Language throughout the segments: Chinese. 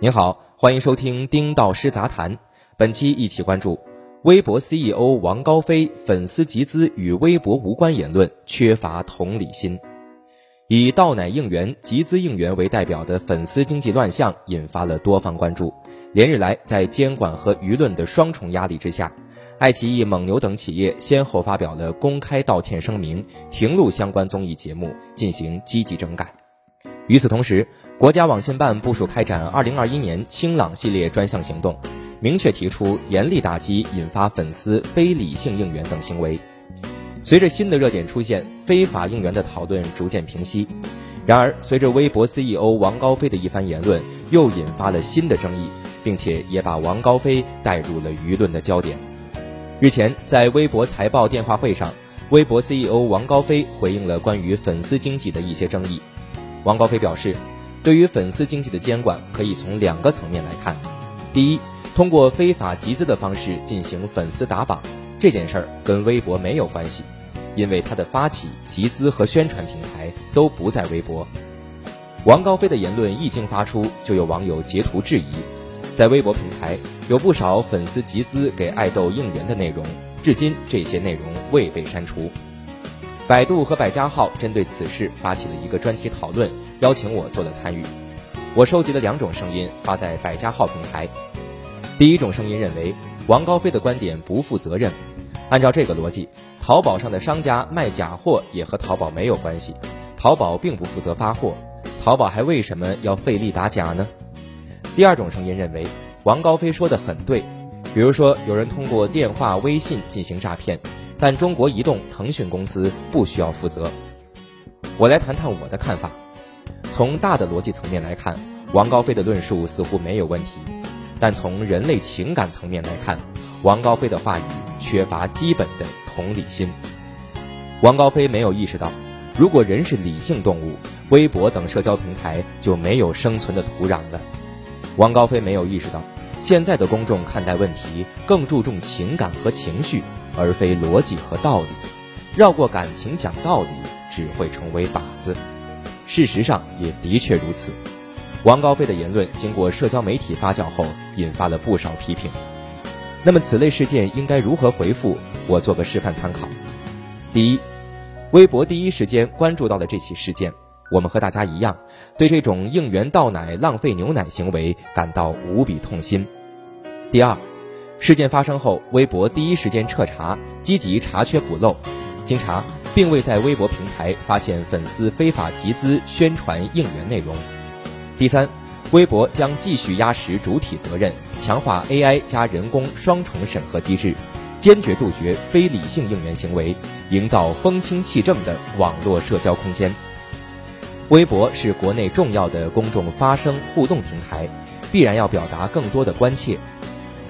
您好，欢迎收听丁道师杂谈。本期一起关注微博 CEO 王高飞粉丝集资与微博无关言论，缺乏同理心。以倒奶应援、集资应援为代表的粉丝经济乱象引发了多方关注。连日来，在监管和舆论的双重压力之下，爱奇艺、蒙牛等企业先后发表了公开道歉声明，停录相关综艺节目，进行积极整改。与此同时，国家网信办部署开展2021年清朗系列专项行动，明确提出严厉打击引发粉丝非理性应援等行为。随着新的热点出现，非法应援的讨论逐渐平息。然而，随着微博 CEO 王高飞的一番言论，又引发了新的争议，并且也把王高飞带入了舆论的焦点。日前，在微博财报电话会上，微博 CEO 王高飞回应了关于粉丝经济的一些争议。王高飞表示，对于粉丝经济的监管，可以从两个层面来看：第一，通过非法集资的方式进行粉丝打榜，这件事儿跟微博没有关系。因为他的发起、集资和宣传平台都不在微博，王高飞的言论一经发出，就有网友截图质疑。在微博平台，有不少粉丝集资给爱豆应援的内容，至今这些内容未被删除。百度和百家号针对此事发起了一个专题讨论，邀请我做了参与。我收集了两种声音，发在百家号平台。第一种声音认为，王高飞的观点不负责任。按照这个逻辑，淘宝上的商家卖假货也和淘宝没有关系，淘宝并不负责发货，淘宝还为什么要费力打假呢？第二种声音认为，王高飞说的很对，比如说有人通过电话、微信进行诈骗，但中国移动、腾讯公司不需要负责。我来谈谈我的看法。从大的逻辑层面来看，王高飞的论述似乎没有问题，但从人类情感层面来看，王高飞的话语。缺乏基本的同理心，王高飞没有意识到，如果人是理性动物，微博等社交平台就没有生存的土壤了。王高飞没有意识到，现在的公众看待问题更注重情感和情绪，而非逻辑和道理。绕过感情讲道理，只会成为靶子。事实上也的确如此。王高飞的言论经过社交媒体发酵后，引发了不少批评。那么此类事件应该如何回复？我做个示范参考。第一，微博第一时间关注到了这起事件，我们和大家一样，对这种应援倒奶、浪费牛奶行为感到无比痛心。第二，事件发生后，微博第一时间彻查，积极查缺补漏，经查并未在微博平台发现粉丝非法集资宣传应援内容。第三。微博将继续压实主体责任，强化 AI 加人工双重审核机制，坚决杜绝非理性应援行为，营造风清气正的网络社交空间。微博是国内重要的公众发声互动平台，必然要表达更多的关切。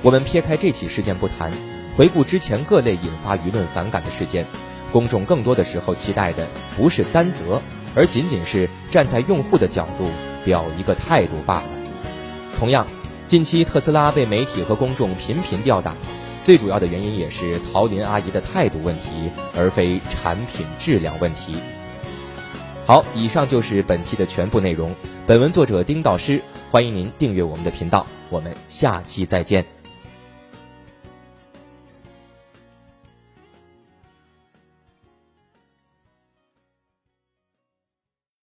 我们撇开这起事件不谈，回顾之前各类引发舆论反感的事件，公众更多的时候期待的不是担责，而仅仅是站在用户的角度。表一个态度罢了。同样，近期特斯拉被媒体和公众频频吊打，最主要的原因也是陶林阿姨的态度问题，而非产品质量问题。好，以上就是本期的全部内容。本文作者丁道师，欢迎您订阅我们的频道，我们下期再见。